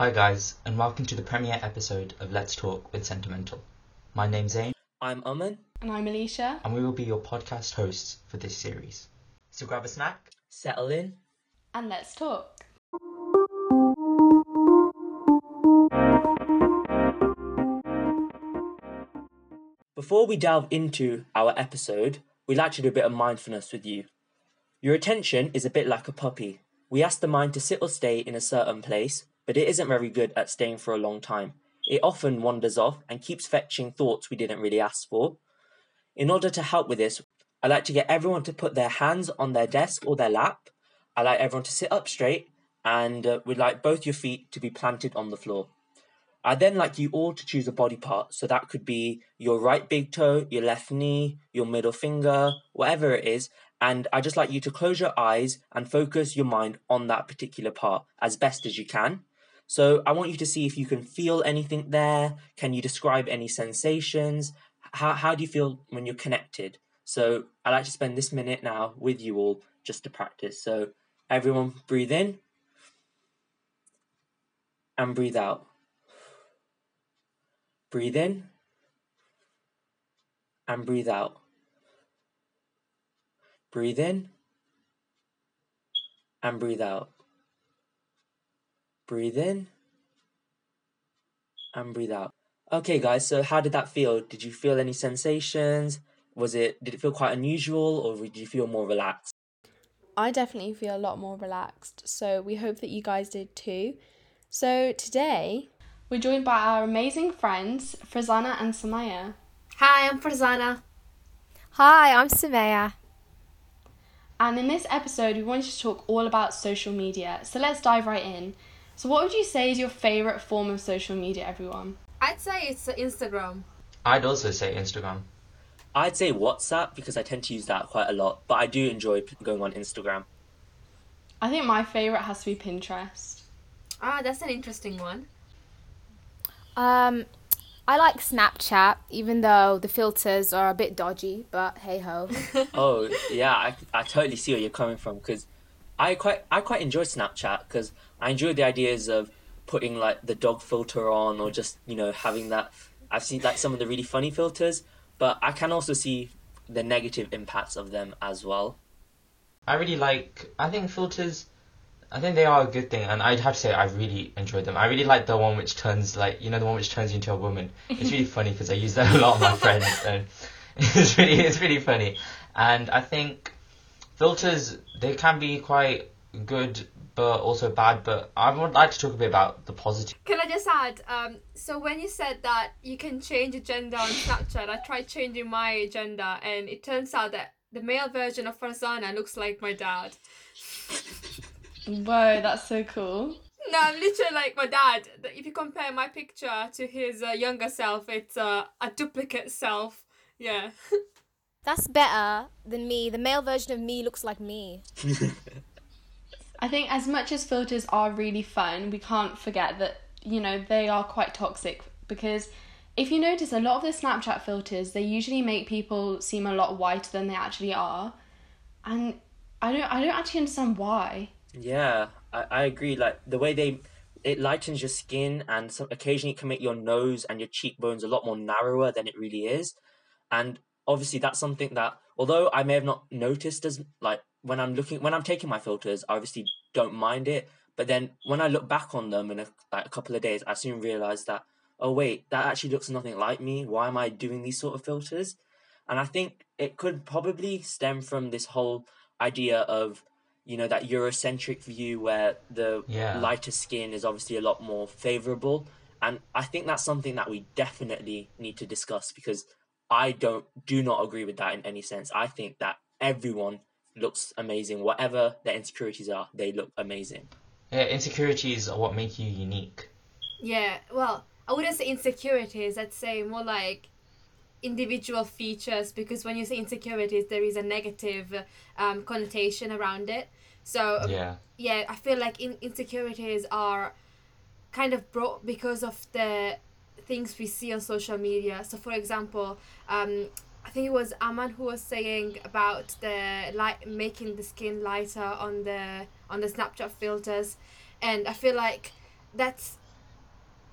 Hi, guys, and welcome to the premiere episode of Let's Talk with Sentimental. My name's Zain, I'm Aman. And I'm Alicia. and we will be your podcast hosts for this series. So grab a snack. Settle in. And let's talk. Before we delve into our episode, we'd like to do a bit of mindfulness with you. Your attention is a bit like a puppy. We ask the mind to sit or stay in a certain place, but it isn't very good at staying for a long time. It often wanders off and keeps fetching thoughts we didn't really ask for. In order to help with this, I like to get everyone to put their hands on their desk or their lap. I like everyone to sit up straight, and uh, we'd like both your feet to be planted on the floor. I then like you all to choose a body part. So that could be your right big toe, your left knee, your middle finger, whatever it is. And I just like you to close your eyes and focus your mind on that particular part as best as you can. So I want you to see if you can feel anything there. Can you describe any sensations? How, how do you feel when you're connected? So I like to spend this minute now with you all just to practice. So everyone breathe in and breathe out. Breathe in and breathe out. Breathe in and breathe out. Breathe in and breathe out. Okay, guys, so how did that feel? Did you feel any sensations? Was it did it feel quite unusual or did you feel more relaxed? I definitely feel a lot more relaxed, so we hope that you guys did too. So today, we're joined by our amazing friends, Farzana and Samaya. Hi, I'm Farzana. Hi, I'm Samaya. And in this episode, we wanted to talk all about social media. So let's dive right in. So, what would you say is your favourite form of social media, everyone? I'd say it's Instagram. I'd also say Instagram. I'd say WhatsApp because I tend to use that quite a lot, but I do enjoy going on Instagram. I think my favourite has to be Pinterest. Ah, that's an interesting one. Um, I like Snapchat, even though the filters are a bit dodgy, but hey ho. oh yeah, I, I totally see where you're coming from because I quite I quite enjoy Snapchat because I enjoy the ideas of putting like the dog filter on or just you know having that. I've seen like some of the really funny filters, but I can also see the negative impacts of them as well. I really like. I think filters. I think they are a good thing, and I'd have to say I really enjoyed them. I really like the one which turns like you know the one which turns you into a woman. It's really funny because I use that a lot with my friends, and it's really it's really funny. And I think filters they can be quite good, but also bad. But I would like to talk a bit about the positive. Can I just add? Um, so when you said that you can change your gender on Snapchat, I tried changing my gender, and it turns out that the male version of Farzana looks like my dad. Whoa, that's so cool. No, I'm literally like my dad. If you compare my picture to his uh, younger self, it's uh, a duplicate self. Yeah. That's better than me. The male version of me looks like me. I think as much as filters are really fun, we can't forget that, you know, they are quite toxic because if you notice a lot of the Snapchat filters, they usually make people seem a lot whiter than they actually are. And I don't I don't actually understand why. Yeah, I, I agree. Like the way they it lightens your skin and some, occasionally it can make your nose and your cheekbones a lot more narrower than it really is. And obviously that's something that although I may have not noticed as like when I'm looking when I'm taking my filters, I obviously don't mind it. But then when I look back on them in a, like a couple of days, I soon realize that oh wait, that actually looks nothing like me. Why am I doing these sort of filters? And I think it could probably stem from this whole idea of you know that Eurocentric view where the Yeah. lighter skin is obviously a lot more favorable. And I think that's something that we definitely need to discuss because I don't do not agree with that in any sense. I think that everyone looks amazing, whatever their insecurities are, they look amazing. Yeah, insecurities are what make you unique. Yeah, well, I wouldn't say insecurities, I'd say more like individual features because when you say insecurities, there is a negative um, connotation around it. So, um, Yeah. yeah, I feel like in- insecurities are kind of brought because of the things we see on social media. So, for example, um, I think it was Aman who was saying about the light making the skin lighter on the on the Snapchat filters, and I feel like that's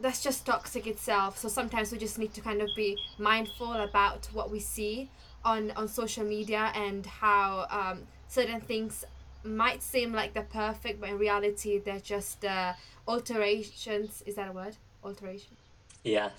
that's just toxic itself. So sometimes we just need to kind of be mindful about what we see on on social media and how um, certain things might seem like they're perfect, but in reality they're just uh, alterations. Is that a word? Alteration. Yeah.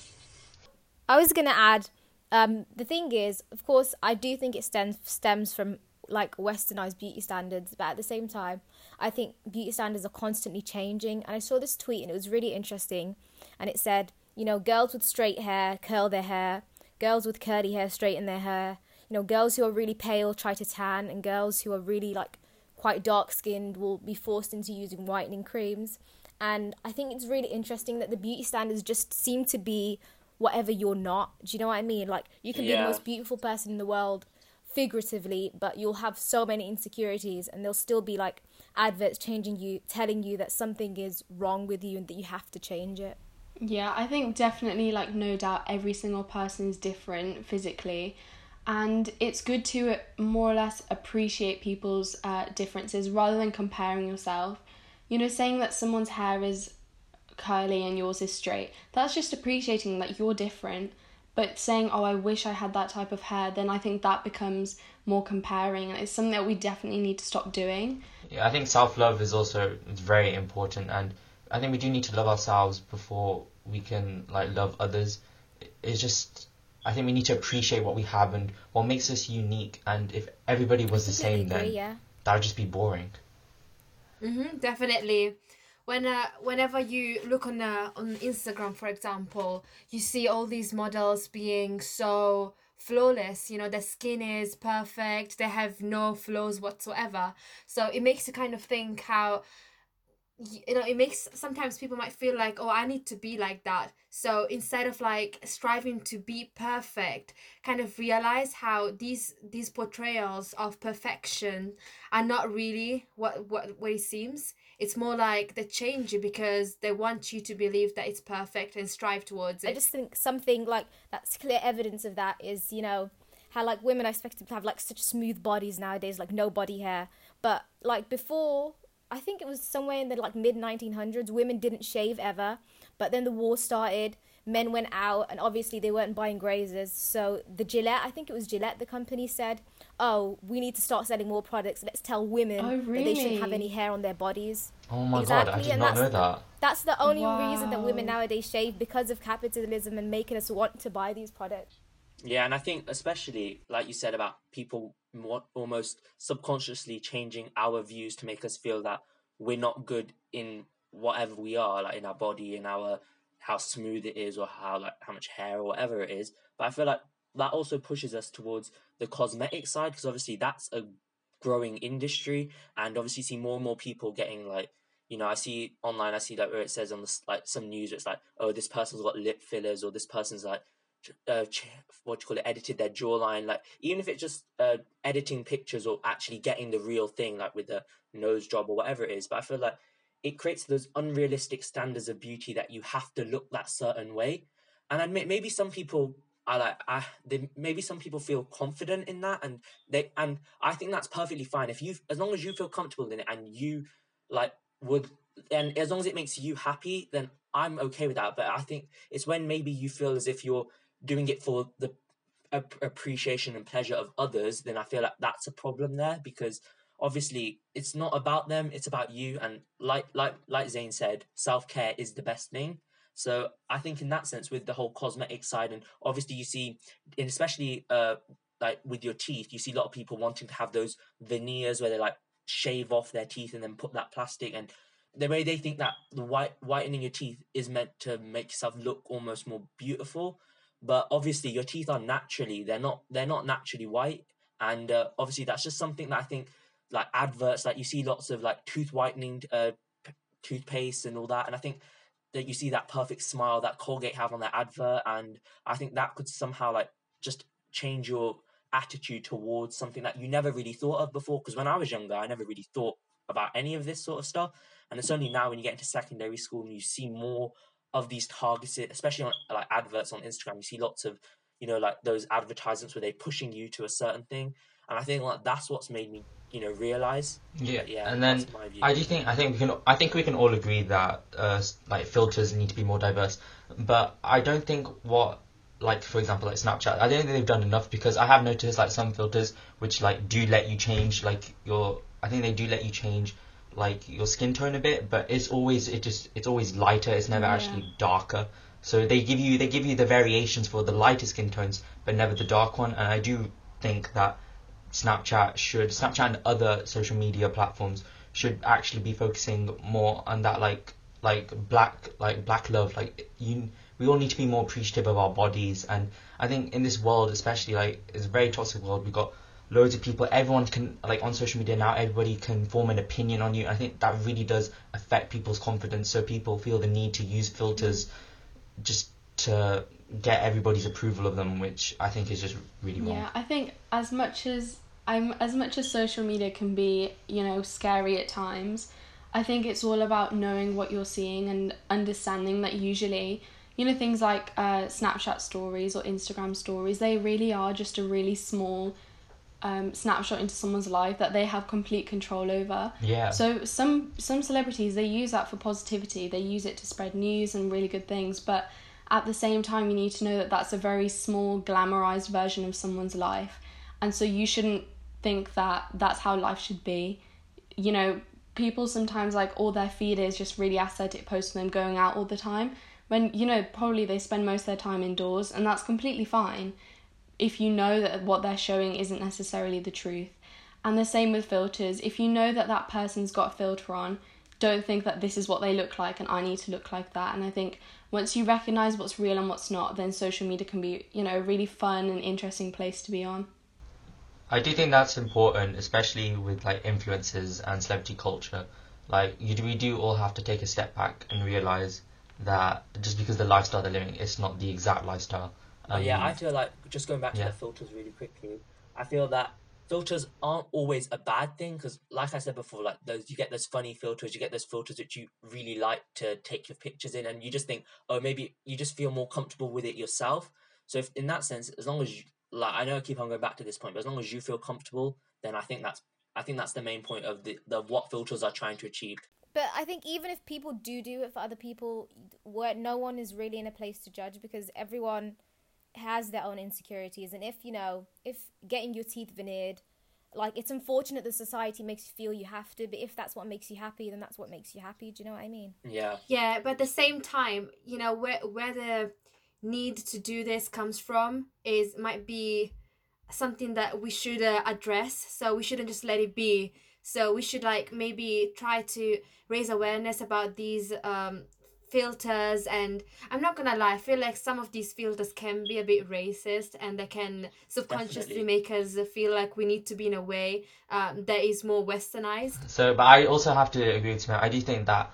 I was gonna add, um, the thing is, of course, I do think it stems stems from like westernized beauty standards, but at the same time, I think beauty standards are constantly changing. And I saw this tweet and it was really interesting, and it said, you know, girls with straight hair curl their hair, girls with curly hair straighten their hair. You know, girls who are really pale try to tan, and girls who are really like quite dark skinned will be forced into using whitening creams. And I think it's really interesting that the beauty standards just seem to be whatever you're not. Do you know what I mean? Like you can be the most beautiful person in the world figuratively, but you'll have so many insecurities and there'll still be like adverts changing you telling you that something is wrong with you and that you have to change it. Yeah, I think definitely, like, no doubt, every single person is different physically. And it's good to uh, more or less appreciate people's uh, differences rather than comparing yourself. You know, saying that someone's hair is curly and yours is straight, that's just appreciating that you're different. But saying, oh, I wish I had that type of hair, then I think that becomes more comparing. And it's something that we definitely need to stop doing. Yeah, I think self love is also very important, and I think we do need to love ourselves before we can like love others. It's just I think we need to appreciate what we have and what makes us unique. And if everybody was the same, agree, then yeah. that would just be boring. Mm-hmm, definitely. When uh, whenever you look on uh, on Instagram, for example, you see all these models being so flawless. You know, their skin is perfect. They have no flaws whatsoever. So it makes you kind of think how you know it makes sometimes people might feel like oh i need to be like that. So instead of like striving to be perfect kind of realize how these these portrayals of perfection are not really what what, what it seems. It's more like they change you because they want you to believe that it's perfect and strive towards it. I just think something like that's clear evidence of that is, you know, how like women are expected to have like such smooth bodies nowadays, like no body hair. But like before, I think it was somewhere in the like mid 1900s, women didn't shave ever. But then the war started, men went out, and obviously they weren't buying grazers. So the Gillette, I think it was Gillette, the company said, "Oh, we need to start selling more products. Let's tell women Oh, that they shouldn't have any hair on their bodies." Oh my god, I Exactly, did and not know that's- that. That's the only reason that women nowadays shave because of capitalism and making us want to buy these products. Yeah, and I think especially like you said about people more, almost subconsciously changing our views to make us feel that we're not good in whatever we are, like in our body, in our how smooth it is, or how like how much hair or whatever it is. But I feel like that also pushes us towards the cosmetic side because obviously that's a growing industry, and obviously see more and more people getting like you know, I see online, I see like where it says on the like some news, it's like, oh, this person's got lip fillers, or this person's like, uh, what you call it, edited their jawline. Like, even if it's just uh, editing pictures or actually getting the real thing, like with the nose job or whatever it is. But I feel like it creates those unrealistic standards of beauty that you have to look that certain way. And I admit, maybe some people are like, I, they, maybe some people feel confident in that, and they, and I think that's perfectly fine. If you, as long as you feel comfortable in it, and you, like, would and as long as it makes you happy then i'm okay with that but i think it's when maybe you feel as if you're doing it for the ap- appreciation and pleasure of others then i feel like that's a problem there because obviously it's not about them it's about you and like like like Zain said self-care is the best thing. So i think in that sense with the whole cosmetic side and obviously you see and especially uh like with your teeth you see a lot of people wanting to have those veneers where they like shave off their teeth and then put that plastic and the way they think that the white whitening your teeth is meant to make yourself look almost more beautiful but obviously your teeth are naturally they're not they're not naturally white. And uh, obviously that's just something that i think like adverts like you see lots of like tooth whitening uh p- toothpaste and all that. And i think that you see that perfect smile that colgate have on their advert. And i think that could somehow like just change your attitude towards something that you never really thought of before. Because when i was younger i never really thought about any of this sort of stuff. And it's only now when you get into secondary school and you see more of these targeted especially on like adverts on instagram you see lots of you know like those advertisements where they're pushing you to a certain thing and i think like that's what's made me you know realize. Yeah, But yeah, and then my view. I do think I think we can I think we can all agree that uh, like filters need to be more diverse, but I don't think what like for example like Snapchat I don't think they've done enough because I have noticed like some filters which like do let you change like your I think they do let you change like your skin tone a bit, but it's always it just it's always lighter. It's never Yeah. actually darker. So they give you they give you the variations for the lighter skin tones, but never the dark one. And I do think that Snapchat should Snapchat and other social media platforms should actually be focusing more on that like like black like black love like you we all need to be more appreciative of our bodies and I think in this world especially like it's a very toxic world we got loads of people everyone can like on social media now everybody can form an opinion on you. I think that really does affect people's confidence. So people feel the need to use filters just to get everybody's approval of them which I think is just really wrong. Yeah, I think as much as I'm as much as social media can be, you know, scary at times, I think it's all about knowing what you're seeing and understanding that usually, you know, things like uh, Snapchat stories or Instagram stories, they really are just a really small um, snapshot into someone's life that they have complete control over. yeah So some some celebrities they use that for positivity. They use it to spread news and really good things, but at the same time you need to know that that's a very small glamorized version of someone's life. And so you shouldn't think that that's how life should be. You know, people sometimes like all their feed is just really aesthetic posts of them going out all the time when you know probably they spend most of their time indoors and that's completely fine if you know that what they're showing isn't necessarily the truth. And the same with filters. If you know that that person's got a filter on, don't think that this is what they look like and I need to look like that. And I think once you recognize what's real and what's not, then social media can be, you know, a really fun and interesting place to be on. I do think that's important, especially with like influencers and celebrity culture. Like, you we do all have to take a step back and realize that just because the lifestyle they're living, it's not the exact lifestyle. But yeah, Um, I feel like just going back to yeah. the filters really quickly. I feel that filters aren't always a bad thing because, like I said before, like those you get those funny filters, you get those filters that you really like to take your pictures in, and you just think, oh, maybe you just feel more comfortable with it yourself. So, if in that sense, as long as you like, I know I keep on going back to this point, but as long as you feel comfortable, then I think that's I think that's the main point of the the what filters are trying to achieve. But I think even if people do do it for other people, where no one is really in a place to judge because everyone has their own insecurities. And if you know, if getting your teeth veneered, like it's unfortunate that society makes you feel you have to, but if that's what makes you happy, then that's what makes you happy. Do you know what I mean? Yeah, Yeah, but at the same time, you know, where where the need to do this comes from is might be something that we should uh, address. So we shouldn't just let it be. So we should like maybe try to raise awareness about these um filters and I'm not gonna lie, I feel like some of these filters can be a bit racist and they can subconsciously Definitely. make us feel like we need to be in a way um, that is more westernized. So, but I also have to agree with Samir. I do think that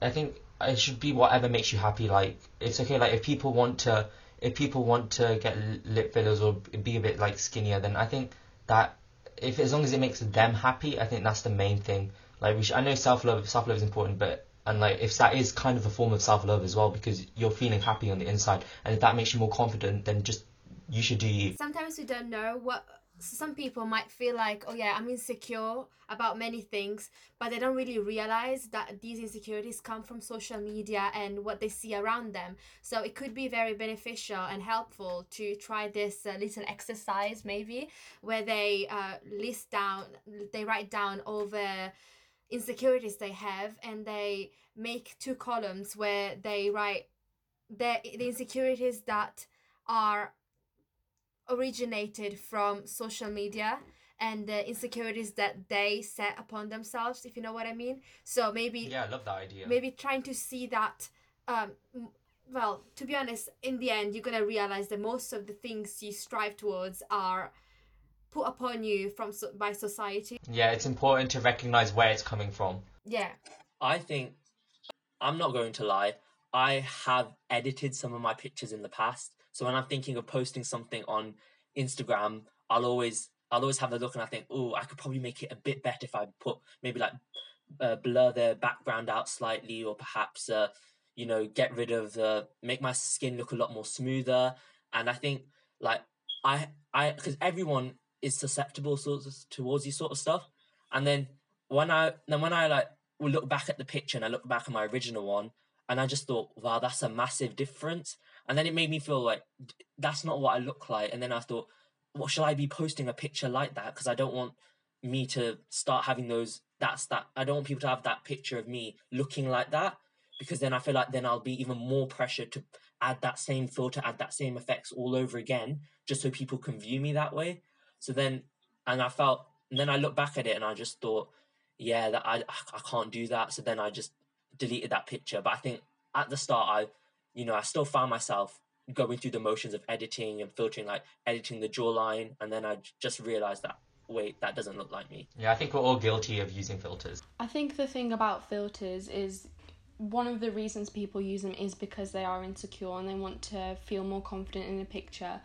I think it should be whatever makes you happy. Like it's okay. Like if people want to, if people want to get lip fillers or be a bit like skinnier, then I think that if as long as it makes them happy, I think that's the main thing. Like we should, I know self love, self love is important, but and like if that is kind of a form of self love as well, because you're feeling happy on the inside, and if that makes you more confident, then just you should do you. sometimes we don't know what some people might feel like oh yeah i'm insecure about many things but they don't really realize that these insecurities come from social media and what they see around them so it could be very beneficial and helpful to try this uh, little exercise maybe where they uh, list down they write down all the insecurities they have and they make two columns where they write the, the insecurities that are originated from social media and the insecurities that they set upon themselves if you know what i mean so maybe Yeah, I love that idea. maybe trying to see that um well to be honest in the end you're gonna realize that most of the things you strive towards are put upon you from by society Yeah, it's important to recognize where it's coming from. yeah I think I'm not going to lie. I have edited some of my pictures in the past. So when I'm thinking of posting something on Instagram, I'll always I'll always have a look and I think, oh, I could probably make it a bit better if I put maybe like uh, blur the background out slightly, or perhaps uh, you know get rid of the make my skin look a lot more smoother. And I think like I I because everyone is susceptible sort of, towards this sort of stuff. And then when I then when I like will look back at the picture and I look back at my original one, and I just thought, wow, that's a massive difference. And then it made me feel like that's not what I look like. And then I thought, what should I be posting a picture like that? Because I don't want me to start having those. That's that. I don't want people to have that picture of me looking like that because then I feel like then I'll be even more pressured to add that same filter, add that same effects all over again, just so people can view me that way. So then, and I felt, and then I looked back at it and I just thought, yeah, that I I can't do that. So then I just deleted that picture. But I think at the start, I, you know, I still found myself going through the motions of editing and filtering, like editing the jawline, and then I just realized that wait, that doesn't look like me. Yeah, I think we're all guilty of using filters. I think the thing about filters is one of the reasons people use them is because they are insecure and they want to feel more confident in a picture.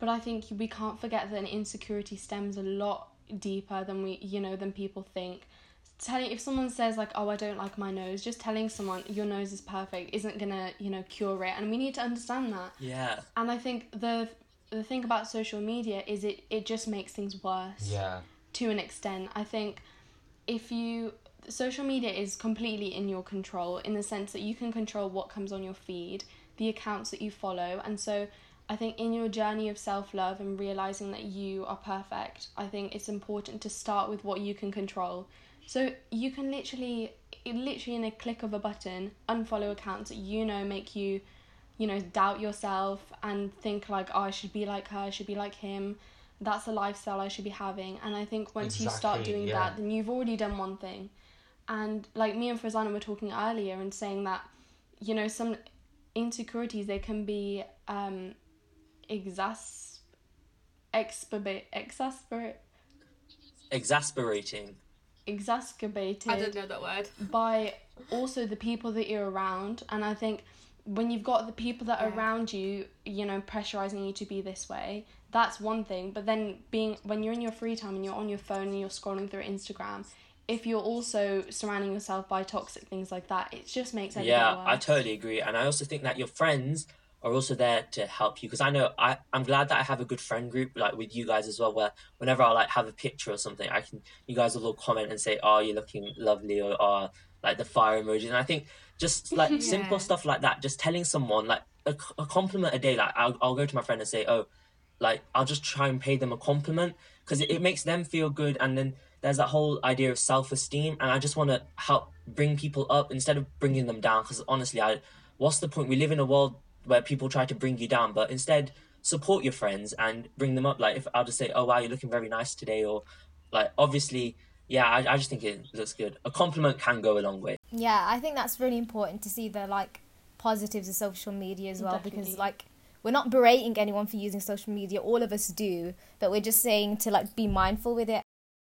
But I think we can't forget that an insecurity stems a lot deeper than we, you know, than people think. Telling if someone says like, "Oh, I don't like my nose," just telling someone your nose is perfect isn't gonna, you know, cure it, and we need to understand that. Yeah. And I think the the thing about social media is it it just makes things worse Yeah. to an extent. I think if you social media is completely in your control in the sense that you can control what comes on your feed, the accounts that you follow, and so I think in your journey of self love and realizing that you are perfect, I think it's important to start with what you can control. So you can literally, literally in a click of a button, unfollow accounts that you know make you, you know, doubt yourself and think like, oh, I should be like her, I should be like him. That's the lifestyle I should be having. And I think once you start doing yeah. that, then you've already done one thing. And like me and Farzana were talking earlier and saying that, you know, some insecurities they can be um exas exasperate exasperate Exasperating. exacerbated I don't know that word. by also the people that you're around and i think when you've got the people that are Yeah. around you you know pressurizing you to be this way that's one thing but then being when you're in your free time and you're on your phone and you're scrolling through instagram if you're also surrounding yourself by toxic things like that it just makes everything Yeah, worse I totally agree, and I also think that your friends are also there to help you because I know I I'm glad that I have a good friend group like with you guys as well. Where whenever I like have a picture or something, I can you guys will all comment and say, "Oh, you're looking lovely," or "Oh, like the fire emoji." And I think just like Yeah. simple stuff like that, just telling someone like a, a compliment a day. Like I'll I'll go to my friend and say, "Oh, like I'll just try and pay them a compliment because it, it makes them feel good and then there's that whole idea of self-esteem and I just want to help bring people up instead of bringing them down because honestly I what's the point we live in a world where people try to bring you down but instead support your friends and bring them up. Like if I'll just say oh wow you're looking very nice today or like obviously yeah I, I just think it looks good. A compliment can go a long way. Yeah, I think that's really important to see the like positives of social media as well Definitely. because like we're not berating anyone for using social media, all of us do, but we're just saying to like be mindful with it